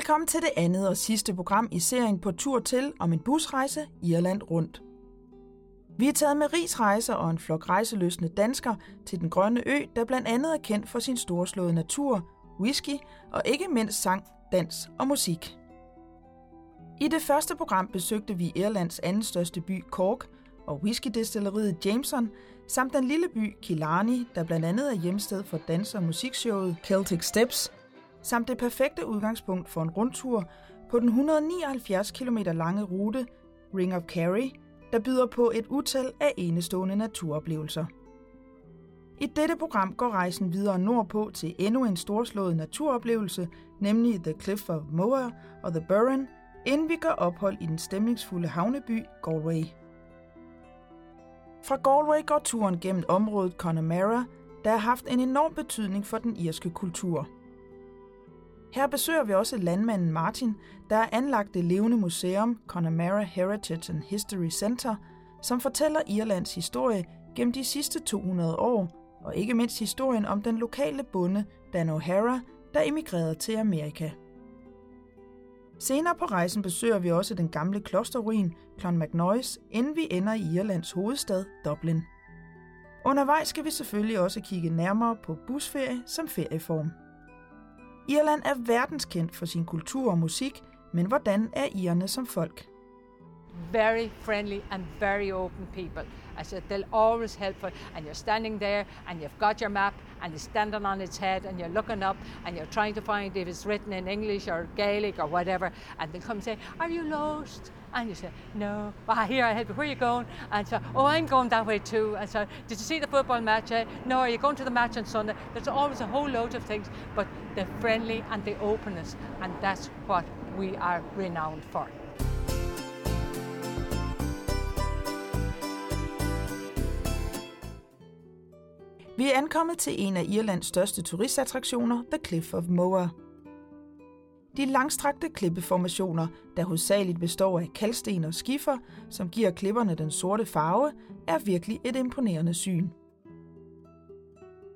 Velkommen til det andet og sidste program i serien på tur til om en busrejse Irland rundt. Vi er taget med rigsrejser og en flok rejseløsende danskere til den grønne ø, der blandt andet er kendt for sin storslåede natur, whisky og ikke mindst sang, dans og musik. I det første program besøgte vi Irlands anden største by Cork og whiskydestilleriet Jameson, samt den lille by Killarney, der blandt andet er hjemsted for dans- og musikshowet Celtic Steps, samt det perfekte udgangspunkt for en rundtur på den 179 km lange rute Ring of Kerry, der byder på et utal af enestående naturoplevelser. I dette program går rejsen videre nordpå til endnu en storslået naturoplevelse, nemlig The Cliff of Moher og The Burren, inden vi gør ophold i den stemningsfulde havneby Galway. Fra Galway går turen gennem området Connemara, der har haft en enorm betydning for den irske kultur – her besøger vi også landmanden Martin, der er anlagt det levende museum Connemara Heritage and History Center, som fortæller Irlands historie gennem de sidste 200 år, og ikke mindst historien om den lokale bonde Dan O'Hara, der emigrerede til Amerika. Senere på rejsen besøger vi også den gamle klosterruin Clonmacnoise, inden vi ender i Irlands hovedstad Dublin. Undervejs skal vi selvfølgelig også kigge nærmere på busferie som ferieform. Irland er verdenskendt for sin kultur og musik, men hvordan er irerne som folk? very friendly and very open people. I said they'll always help and you're standing there and you've got your map and it's standing on its head and you're looking up and you're trying to find if it's written in English or Gaelic or whatever and they'll come and say, Are you lost? And you say, No. Well, here I help you. Where are you going? And so, Oh, I'm going that way too. And so, Did you see the football match? Uh, no, are you going to the match on Sunday? There's always a whole load of things, but the friendly and the openness, and that's what we are renowned for. Vi er ankommet til en af Irlands største turistattraktioner, The Cliff of Moher. De langstrakte klippeformationer, der hovedsageligt består af kalksten og skifer, som giver klipperne den sorte farve, er virkelig et imponerende syn.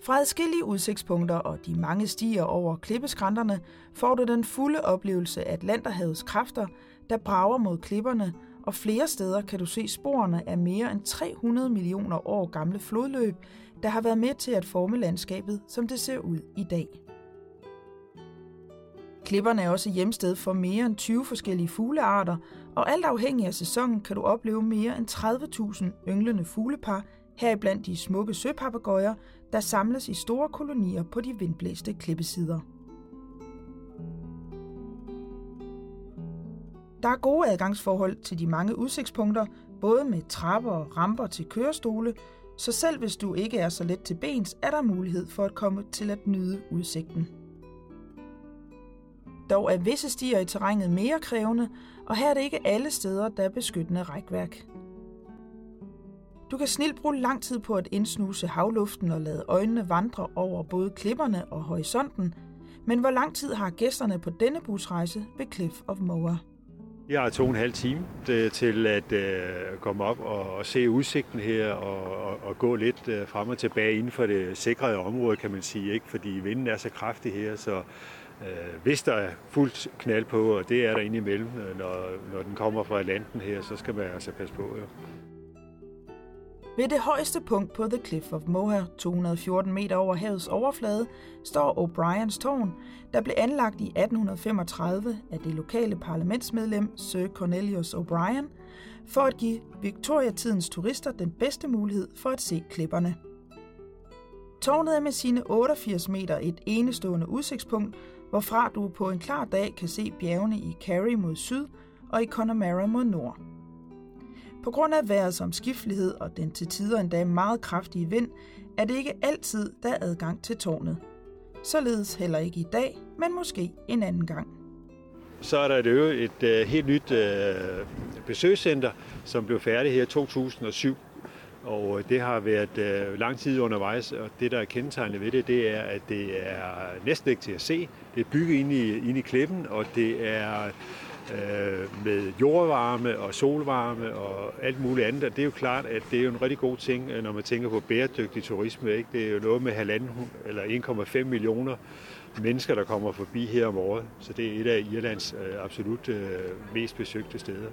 Fra adskillige udsigtspunkter og de mange stier over klippeskrænterne får du den fulde oplevelse af Atlanterhavets kræfter, der brager mod klipperne, og flere steder kan du se sporene af mere end 300 millioner år gamle flodløb, der har været med til at forme landskabet, som det ser ud i dag. Klipperne er også hjemsted for mere end 20 forskellige fuglearter, og alt afhængig af sæsonen kan du opleve mere end 30.000 ynglende fuglepar, heriblandt de smukke søpapagøjer, der samles i store kolonier på de vindblæste klippesider. Der er gode adgangsforhold til de mange udsigtspunkter, både med trapper og ramper til kørestole, så selv hvis du ikke er så let til bens, er der mulighed for at komme til at nyde udsigten. Dog er visse stier i terrænet mere krævende, og her er det ikke alle steder, der er beskyttende rækværk. Du kan snilt bruge lang tid på at indsnuse havluften og lade øjnene vandre over både klipperne og horisonten, men hvor lang tid har gæsterne på denne busrejse ved Cliff of Moher? Jeg har to og en halv time øh, til at øh, komme op og, se udsigten her og, og, gå lidt øh, frem og tilbage inden for det sikrede område, kan man sige, ikke? fordi vinden er så kraftig her, så hvis der er fuldt knald på, og det er der indimellem, når, når den kommer fra landen her, så skal man altså passe på. Ja. Ved det højeste punkt på The Cliff of Moher, 214 meter over havets overflade, står O'Briens tårn, der blev anlagt i 1835 af det lokale parlamentsmedlem Sir Cornelius O'Brien, for at give Victoria-tidens turister den bedste mulighed for at se klipperne. Tårnet er med sine 88 meter et enestående udsigtspunkt, hvorfra du på en klar dag kan se bjergene i Kerry mod syd og i Connemara mod nord. På grund af vejrets omskiftelighed og den til tider endda meget kraftige vind, er det ikke altid, der er adgang til tårnet. Således heller ikke i dag, men måske en anden gang. Så er der et, et, et helt nyt øh, besøgscenter, som blev færdigt her i 2007. Og øh, det har været lang tid undervejs, og det, der er kendetegnet ved det, det er, at det er næsten ikke til at se. Det er bygget ind i, ind i klippen, og det er øh, med jordvarme og solvarme og alt muligt andet. Og det er jo klart, at det er jo en rigtig god ting, øh, når man tænker på bæredygtig turisme. Ikke? Det er jo noget med halvanden eller 1,5 millioner mennesker, der kommer forbi her om året. Så det er et af Irlands øh, absolut øh, mest besøgte steder.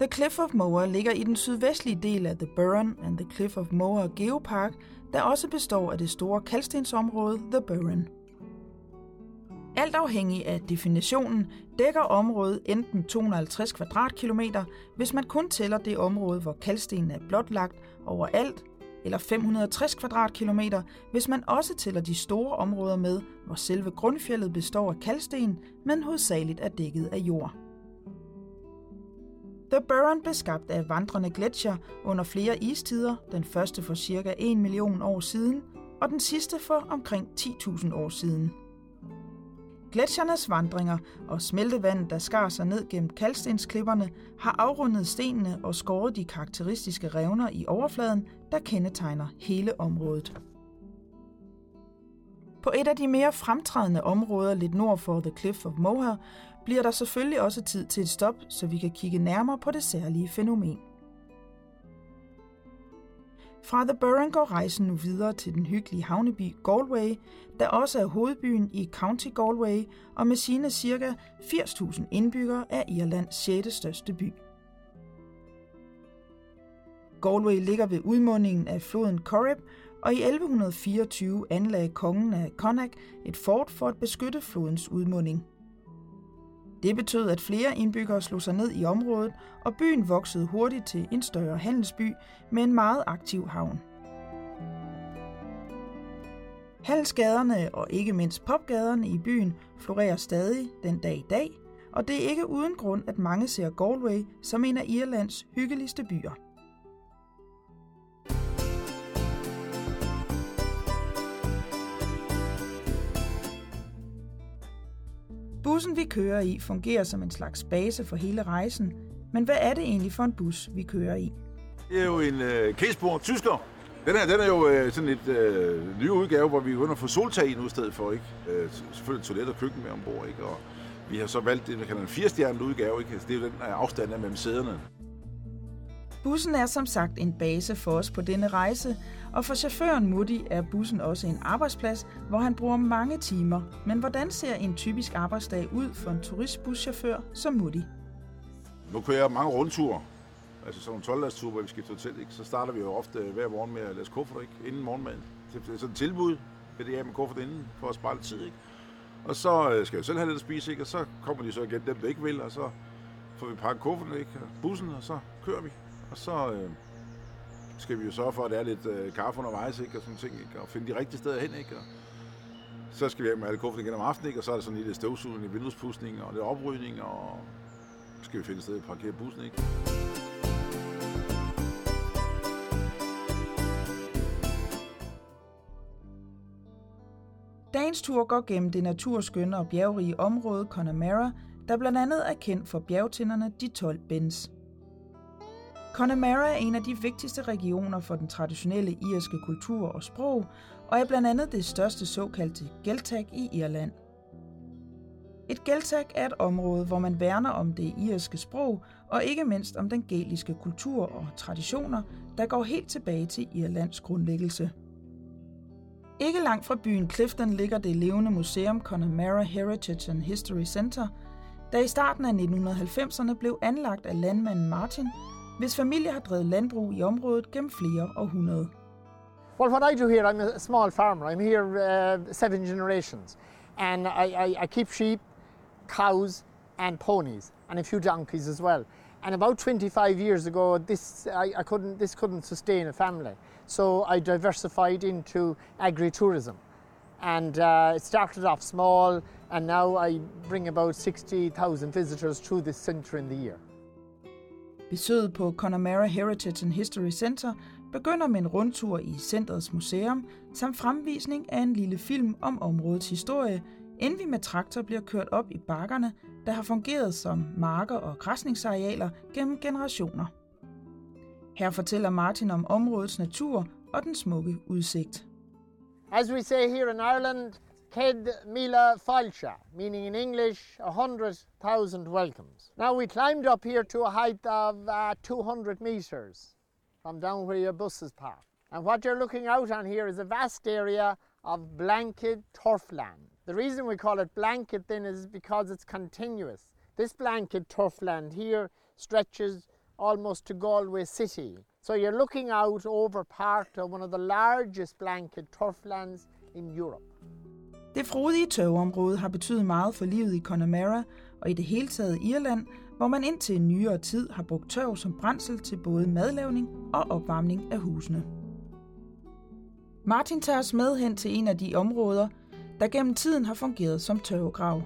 The Cliff of Moher ligger i den sydvestlige del af The Burren and the Cliff of Moher Geopark, der også består af det store kalkstensområde The Burren. Alt afhængig af definitionen dækker området enten 250 kvadratkilometer, hvis man kun tæller det område, hvor kalkstenen er blotlagt overalt, eller 560 kvadratkilometer, hvis man også tæller de store områder med, hvor selve grundfjellet består af kalksten, men hovedsageligt er dækket af jord. The Burren blev skabt af vandrende gletsjer under flere istider, den første for cirka 1 million år siden, og den sidste for omkring 10.000 år siden. Gletsjernes vandringer og smeltevandet, der skar sig ned gennem kalkstensklipperne, har afrundet stenene og skåret de karakteristiske revner i overfladen, der kendetegner hele området. På et af de mere fremtrædende områder lidt nord for The Cliff of Moher bliver der selvfølgelig også tid til et stop, så vi kan kigge nærmere på det særlige fænomen. Fra The Burren går rejsen nu videre til den hyggelige havneby Galway, der også er hovedbyen i County Galway, og med sine ca. 80.000 indbyggere er Irlands 6. største by. Galway ligger ved udmundingen af floden Corrib, og i 1124 anlagde kongen af Connacht et fort for at beskytte flodens udmunding. Det betød, at flere indbyggere slog sig ned i området, og byen voksede hurtigt til en større handelsby med en meget aktiv havn. Handelsgaderne og ikke mindst popgaderne i byen florerer stadig den dag i dag, og det er ikke uden grund, at mange ser Galway som en af Irlands hyggeligste byer. Bussen, vi kører i, fungerer som en slags base for hele rejsen. Men hvad er det egentlig for en bus, vi kører i? Det er jo en øh, Caseport Tysker. Den her den er jo øh, sådan et øh, ny udgave, hvor vi begynder at få soltag i nu i stedet for. Ikke? Øh, selvfølgelig toilet og køkken med ombord. Ikke? Og vi har så valgt det, vi kalder en firestjernet udgave. Ikke? Altså, det er jo den afstand mellem sæderne. Bussen er som sagt en base for os på denne rejse, og for chaufføren Mutti er bussen også en arbejdsplads, hvor han bruger mange timer. Men hvordan ser en typisk arbejdsdag ud for en turistbuschauffør som Mutti? Nu kører jeg mange rundture, altså sådan en 12 hvor vi skifter hotel, ikke? så starter vi jo ofte hver morgen med at læse kuffert, ikke? inden morgenmaden. Det er sådan et tilbud, ved det af med kuffert inden, for at spare lidt tid. Ikke? Og så øh, skal jeg selv have lidt at spise, ikke? og så kommer de så igen, dem der ikke vil, og så får vi pakket kufferten, ikke? bussen, og så kører vi. Og så øh, skal vi jo sørge for, at der er lidt øh, kaffe undervejs, ikke? og sådan ting, ikke? og finde de rigtige steder hen. Ikke? Og så skal vi have med alle kufferten igen om aftenen, ikke? og så er der sådan lidt støvsugning, vinduespudsning og lidt oprydning, og så skal vi finde et sted at parkere bussen. Ikke? Dagens tur går gennem det naturskønne og bjergrige område Connemara, der blandt andet er kendt for bjergtinderne de 12 Bens. Connemara er en af de vigtigste regioner for den traditionelle irske kultur og sprog, og er blandt andet det største såkaldte Geltag i Irland. Et Geltag er et område, hvor man værner om det irske sprog, og ikke mindst om den gæliske kultur og traditioner, der går helt tilbage til Irlands grundlæggelse. Ikke langt fra byen Clifton ligger det levende museum Connemara Heritage and History Center, der i starten af 1990'erne blev anlagt af landmanden Martin hvis familie har drevet landbrug i området gennem flere århundreder. Well, what I do here, I'm a small farmer. I'm here uh, seven generations. And I, I, I keep sheep, cows, and ponies, and a few donkeys as well. And about 25 years ago, this, I, I couldn't, this couldn't sustain a family. So I diversified into agri-tourism. And uh, it started off small, and now I bring about 60,000 visitors through this centre in the year. Besøget på Connemara Heritage and History Center begynder med en rundtur i centrets museum, samt fremvisning af en lille film om områdets historie, inden vi med traktor bliver kørt op i bakkerne, der har fungeret som marker og græsningsarealer gennem generationer. Her fortæller Martin om områdets natur og den smukke udsigt. As we say here in Ireland, Ked Mila Falcha, meaning in English, a 100,000 welcomes. Now we climbed up here to a height of uh, 200 metres from down where your buses park. And what you're looking out on here is a vast area of blanket turf land. The reason we call it blanket then is because it's continuous. This blanket turf land here stretches almost to Galway City. So you're looking out over part of one of the largest blanket turf lands in Europe. Det frodige tørveområde har betydet meget for livet i Connemara og i det hele taget Irland, hvor man indtil en nyere tid har brugt tørv som brændsel til både madlavning og opvarmning af husene. Martin tager os med hen til en af de områder, der gennem tiden har fungeret som tørvegrav.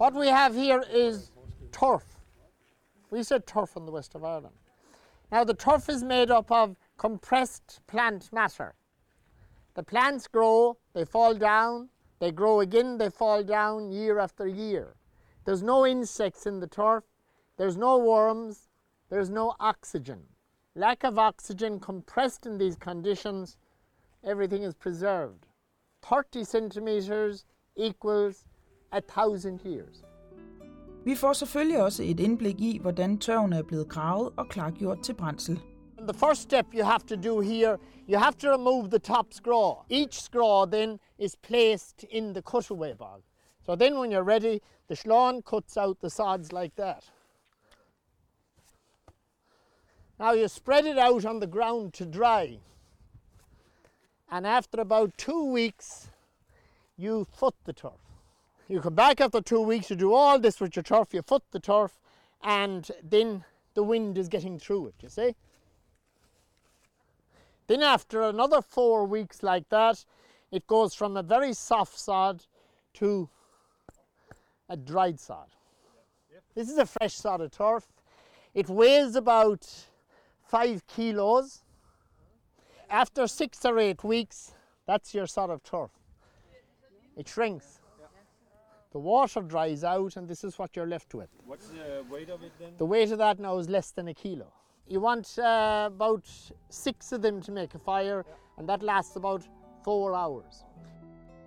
What we have here is turf. We said turf in the west of Ireland. Now the turf is made up of compressed plant matter. The plants grow, they fall down, they grow again, they fall down year after year. There's no insects in the turf, there's no worms, there's no oxygen. Lack of oxygen compressed in these conditions, everything is preserved. 30 centimeters equals a thousand years. Vi får selvfølgelig også et indblik i, hvordan tørven er blevet gravet og klargjort til brændsel. The first step you have to do here, you have to remove the top scraw. Each scraw then is placed in the cutaway bog. So then when you're ready, the schlon cuts out the sods like that. Now you spread it out on the ground to dry. And after about two weeks, you foot the turf. You come back after two weeks, you do all this with your turf, you foot the turf, and then the wind is getting through it, you see? Then after another four weeks like that, it goes from a very soft sod to a dried sod. This is a fresh sod of turf. It weighs about five kilos. After six or eight weeks, that's your sod of turf. It shrinks. The water dries out, and this is what you're left with. What's the weight of it then? The weight of that now is less than a kilo. You want uh, about six of them to make a fire, and that lasts about four hours.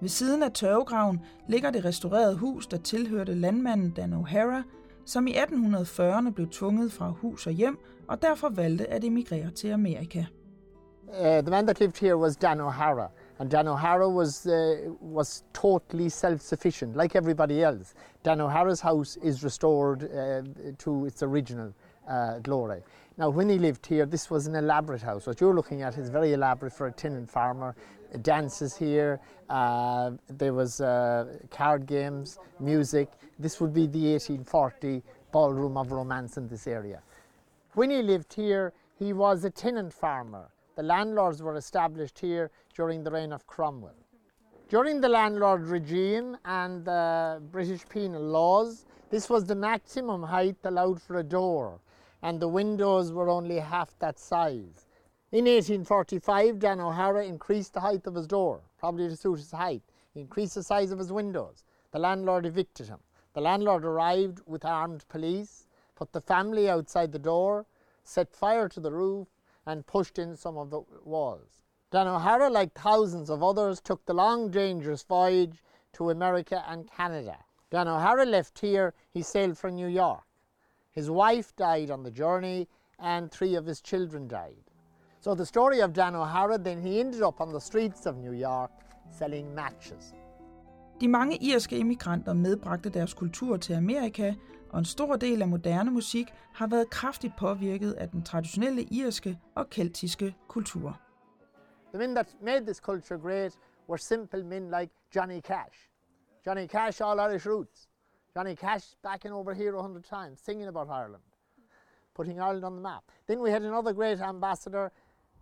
Ved siden af tørvegraven ligger det restaurerede hus, der tilhørte landmanden Dan O'Hara, som i 1840'erne blev tvunget fra hus og hjem, og derfor valgte at emigrere til Amerika. Uh, the man that lived here was Dan O'Hara, and Dan O'Hara was uh, was totally self-sufficient, like everybody else. Dan O'Hara's house is restored uh, to its original uh, glory. Now, when he lived here, this was an elaborate house. What you're looking at is very elaborate for a tenant farmer. Dances here, uh, there was uh, card games, music. This would be the 1840 ballroom of romance in this area. When he lived here, he was a tenant farmer. The landlords were established here during the reign of Cromwell. During the landlord regime and the British penal laws, this was the maximum height allowed for a door, and the windows were only half that size. In 1845, Dan O'Hara increased the height of his door, probably to suit his height. He increased the size of his windows. The landlord evicted him. The landlord arrived with armed police, put the family outside the door, set fire to the roof, and pushed in some of the walls. Dan O'Hara, like thousands of others, took the long, dangerous voyage to America and Canada. Dan O'Hara left here, he sailed for New York. His wife died on the journey, and three of his children died. So, the story of Dan O'Hara, then he ended up on the streets of New York selling matches. De mange irske immigranter medbragte deres kultur til Amerika, og en stor del af moderne musik har været kraftigt påvirket af den traditionelle irske og keltiske kultur. The men that made this culture great were simple men like Johnny Cash. Johnny Cash, all Irish roots. Johnny Cash backing over here a hundred times, singing about Ireland, putting Ireland on the map. Then we had another great ambassador,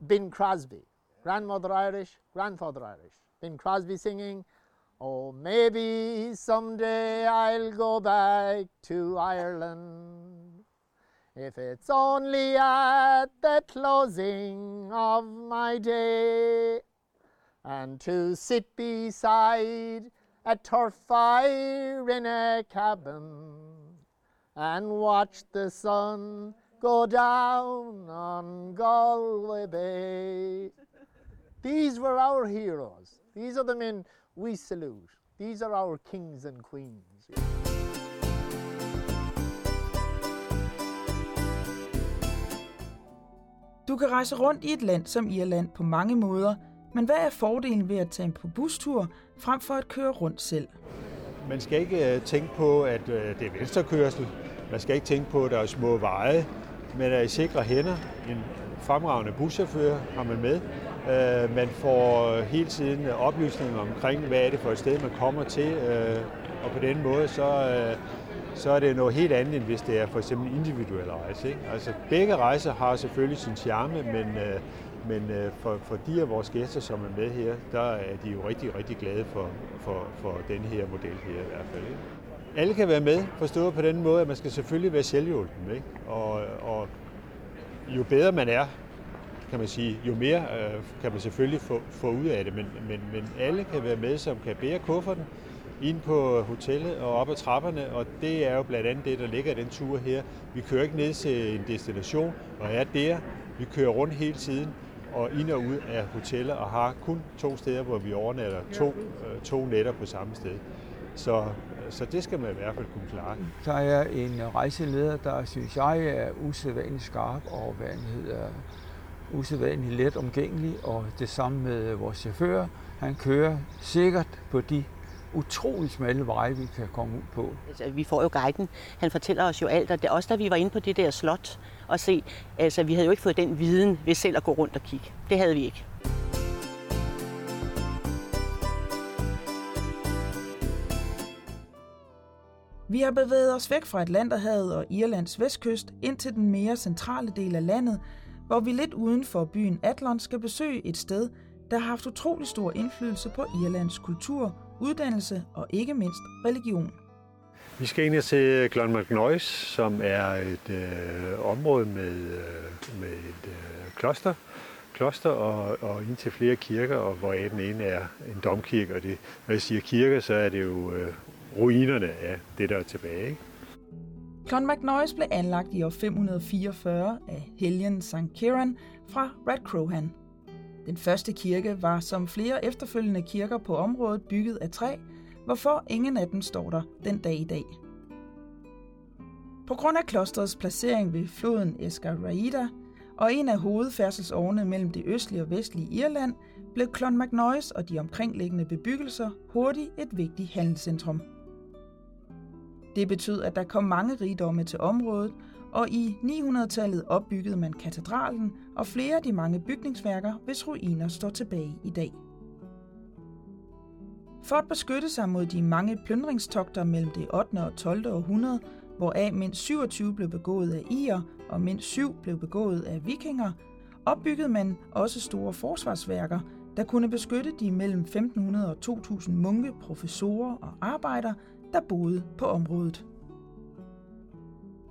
Bing Crosby. Grandmother Irish, grandfather Irish. Bing Crosby singing, Oh, maybe someday I'll go back to Ireland. If it's only at the closing of my day, and to sit beside a turf fire in a cabin and watch the sun go down on Galway Bay. These were our heroes. These are the men we salute. These are our kings and queens. Du kan rejse rundt i et land som Irland på mange måder, Men hvad er fordelen ved at tage på bustur frem for at køre rundt selv? Man skal ikke øh, tænke på, at øh, det er venstrekørsel. Man skal ikke tænke på, at der er små veje. Men er i sikre hænder. En fremragende buschauffør har man med. Øh, man får hele tiden oplysninger omkring, hvad er det for et sted, man kommer til. Og på den måde, så, så er det noget helt andet, end hvis det er for eksempel individuel rejse. Ikke? Altså, begge rejser har selvfølgelig sin charme, men, men øh, for, for de af vores gæster, som er med her, der er de jo rigtig, rigtig glade for, for, for den her model her i hvert fald. Ikke? Alle kan være med, forstået på den måde, at man skal selvfølgelig være selvhjulpen. Ikke? Og, og jo bedre man er, kan man sige, jo mere øh, kan man selvfølgelig få, få ud af det. Men, men, men alle kan være med, som kan bære kufferten ind på hotellet og op ad trapperne, og det er jo blandt andet det, der ligger i den tur her. Vi kører ikke ned til en destination og er der. Vi kører rundt hele tiden og ind og ud af hoteller og har kun to steder, hvor vi overnatter to, øh, to nætter på samme sted. Så, så det skal man i hvert fald kunne klare. Der er en rejseleder, der synes jeg er usædvanligt skarp og hvad hedder usædvanligt let omgængelig, og det samme med vores chauffør. Han kører sikkert på de utrolig smalle veje, vi kan komme ud på. Altså, vi får jo guiden. Han fortæller os jo alt, og det også da vi var inde på det der slot og se, altså vi havde jo ikke fået den viden ved selv at gå rundt og kigge. Det havde vi ikke. Vi har bevæget os væk fra Atlanterhavet og Irlands vestkyst ind til den mere centrale del af landet, hvor vi lidt uden for byen Atlon skal besøge et sted, der har haft utrolig stor indflydelse på Irlands kultur, uddannelse og ikke mindst religion. Vi skal ind til Clonmacnoise, som er et øh, område med, øh, med et øh, kloster, kloster og, og ind til flere kirker, og hvor den ene er en domkirke. Og det, når jeg siger kirker, så er det jo øh, ruinerne af det, der er tilbage. Ikke? Clonmacnoise blev anlagt i år 544 af helgen St. Kieran fra Radcrohan. Den første kirke var som flere efterfølgende kirker på området bygget af træ, hvorfor ingen af dem står der den dag i dag. På grund af klosterets placering ved floden Escaraida og en af hovedfærdselsårene mellem det østlige og vestlige Irland, blev Clonmacnoise og de omkringliggende bebyggelser hurtigt et vigtigt handelscentrum. Det betød, at der kom mange rigdomme til området, og i 900-tallet opbyggede man katedralen og flere af de mange bygningsværker, hvis ruiner står tilbage i dag. For at beskytte sig mod de mange plyndringstogter mellem det 8. og 12. århundrede, hvoraf mindst 27 blev begået af ier og mindst 7 blev begået af vikinger, opbyggede man også store forsvarsværker, der kunne beskytte de mellem 1500 og 2000 munke, professorer og arbejdere, der boede på området.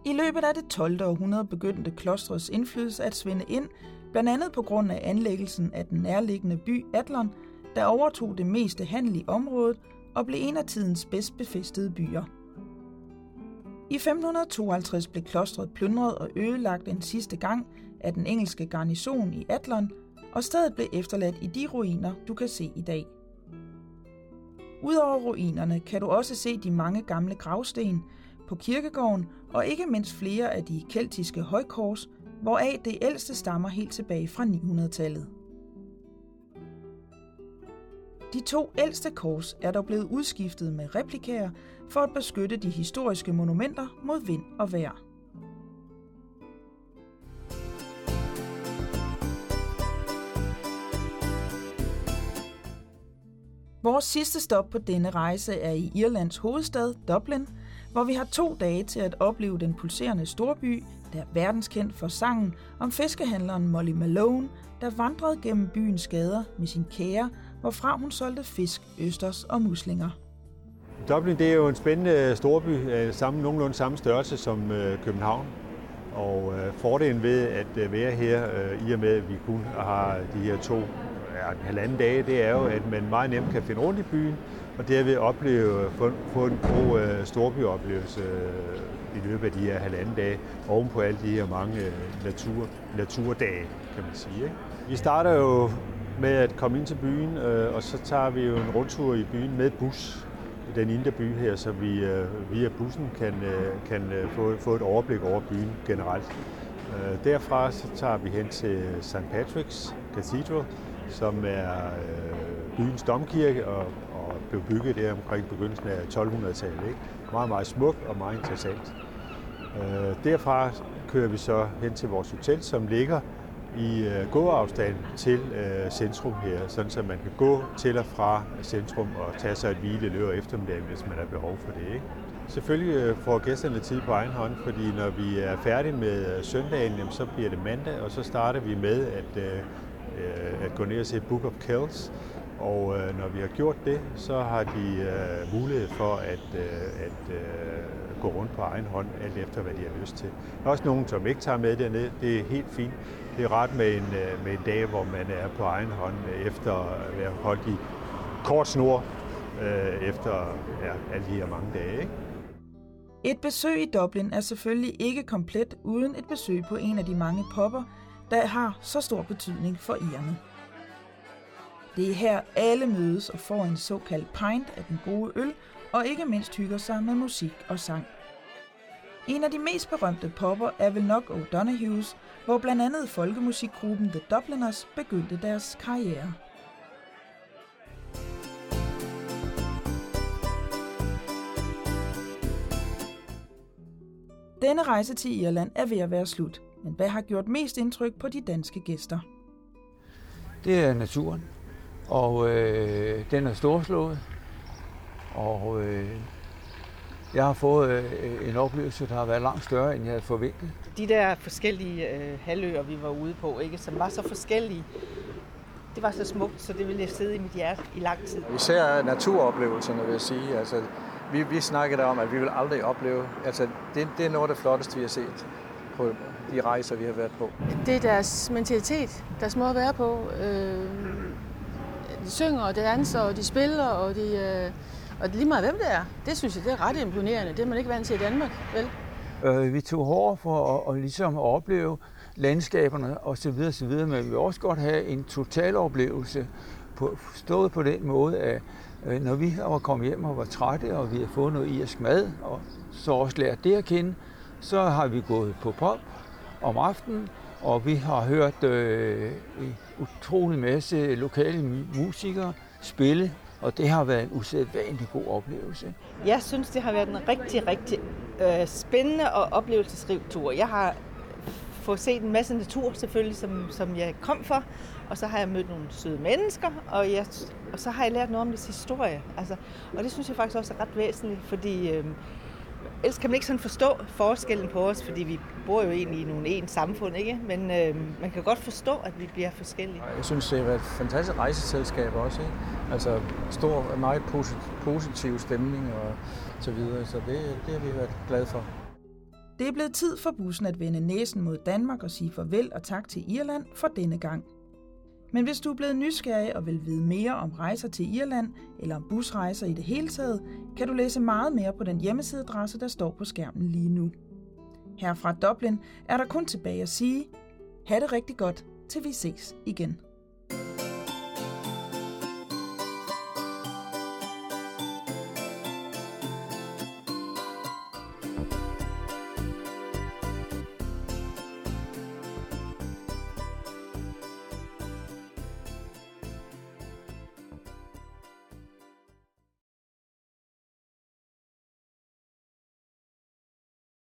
I løbet af det 12. århundrede begyndte klostrets indflydelse at svinde ind, blandt andet på grund af anlæggelsen af den nærliggende by Adlon, der overtog det meste handel i området og blev en af tidens bedst befæstede byer. I 1552 blev klostret plyndret og ødelagt en sidste gang af den engelske garnison i Adlon, og stedet blev efterladt i de ruiner, du kan se i dag. Udover ruinerne kan du også se de mange gamle gravsten på kirkegården og ikke mindst flere af de keltiske højkors, hvoraf det ældste stammer helt tilbage fra 900-tallet. De to ældste kors er dog blevet udskiftet med replikaer for at beskytte de historiske monumenter mod vind og vejr. Vores sidste stop på denne rejse er i Irlands hovedstad, Dublin, hvor vi har to dage til at opleve den pulserende storby, der er verdenskendt for sangen om fiskehandleren Molly Malone, der vandrede gennem byens gader med sin kære, hvorfra hun solgte fisk, østers og muslinger. Dublin det er jo en spændende øh, storby, øh, samme, nogenlunde samme størrelse som øh, København. Og fordelen ved at være her, i og med at vi kun har de her to ja, halvanden dage, det er jo, at man meget nemt kan finde rundt i byen, og derved opleve, få, få en god øh, storbyoplevelse øh, i løbet af de her halvanden dage, oven på alle de her mange øh, natur, naturdage, kan man sige. Ikke? Vi starter jo med at komme ind til byen, øh, og så tager vi jo en rundtur i byen med bus i den indre by her, så vi øh, via bussen kan, øh, kan øh, få, få et overblik over byen generelt. Øh, derfra så tager vi hen til St. Patrick's Cathedral, som er øh, byens domkirke og blev bygget der omkring begyndelsen af 1200-tallet. Ikke? Meget, meget smuk og meget interessant. Øh, derfra kører vi så hen til vores hotel, som ligger i øh, gåafstand til øh, centrum her, sådan så man kan gå til og fra centrum og tage sig et hvile løb eftermiddag, hvis man har behov for det. Ikke? Selvfølgelig øh, får gæsterne tid på egen hånd, fordi når vi er færdige med øh, søndagen, søndagen, så bliver det mandag, og så starter vi med at, øh, øh at gå ned og se Book of Kells. Og øh, når vi har gjort det, så har de øh, mulighed for at, øh, at gå rundt på egen hånd, alt efter hvad de har lyst til. Der er også nogen, som ikke tager med derned. Det er helt fint. Det er ret med en, med en dag, hvor man er på egen hånd, efter at være holdt i kort snor efter ja, alle de her mange dage. Ikke? Et besøg i Dublin er selvfølgelig ikke komplet uden et besøg på en af de mange popper, der har så stor betydning for irerne. Det er her alle mødes og får en såkaldt pint af den gode øl, og ikke mindst hygger sig med musik og sang. En af de mest berømte popper er vel nok O'Donohue's, hvor blandt andet folkemusikgruppen The Dubliners begyndte deres karriere. Denne rejse til Irland er ved at være slut, men hvad har gjort mest indtryk på de danske gæster? Det er naturen, og øh, den er storslået, og øh, jeg har fået øh, en oplevelse, der har været langt større, end jeg havde forventet. De der forskellige øh, halvøer, vi var ude på, ikke, som var så forskellige, det var så smukt, så det ville jeg sidde i mit hjerte i lang tid. Især naturoplevelserne, vil jeg sige. Altså, vi, vi snakkede om, at vi vil aldrig opleve, altså det, det er noget af det flotteste, vi har set på de rejser, vi har været på. Det er deres mentalitet, deres måde at være på. Øh, de synger, og de danser, og de spiller, og de... Øh, og lige meget hvem det er, det synes jeg, det er ret imponerende. Det er man ikke vant til i Danmark, vel? Øh, vi tog hårdt for at, at, ligesom at opleve landskaberne og så videre, så videre, men vi vil også godt have en total oplevelse på, stået på den måde, at Øh, når vi var kommet hjem og var trætte, og vi havde fået noget irsk mad, og så også lært det at kende, så har vi gået på pop om aftenen, og vi har hørt øh, en utrolig masse lokale musikere spille, og det har været en usædvanlig god oplevelse. Jeg synes, det har været en rigtig, rigtig øh, spændende og oplevelsesrig tur. Jeg har fået set en masse natur selvfølgelig, som, som jeg kom for, og så har jeg mødt nogle søde mennesker, og, jeg, og så har jeg lært noget om deres historie. Altså, og det synes jeg faktisk også er ret væsentligt, fordi øh, ellers kan man ikke sådan forstå forskellen på os, fordi vi bor jo egentlig i nogle ens samfund, ikke? Men øh, man kan godt forstå, at vi bliver forskellige. Jeg synes, det har været et fantastisk rejseselskab også, ikke? Altså stor, meget positiv stemning og så videre, så det, det har vi været glade for. Det er blevet tid for bussen at vende næsen mod Danmark og sige farvel og tak til Irland for denne gang. Men hvis du er blevet nysgerrig og vil vide mere om rejser til Irland eller om busrejser i det hele taget, kan du læse meget mere på den hjemmesideadresse, der står på skærmen lige nu. Her fra Dublin er der kun tilbage at sige, ha' det rigtig godt, til vi ses igen.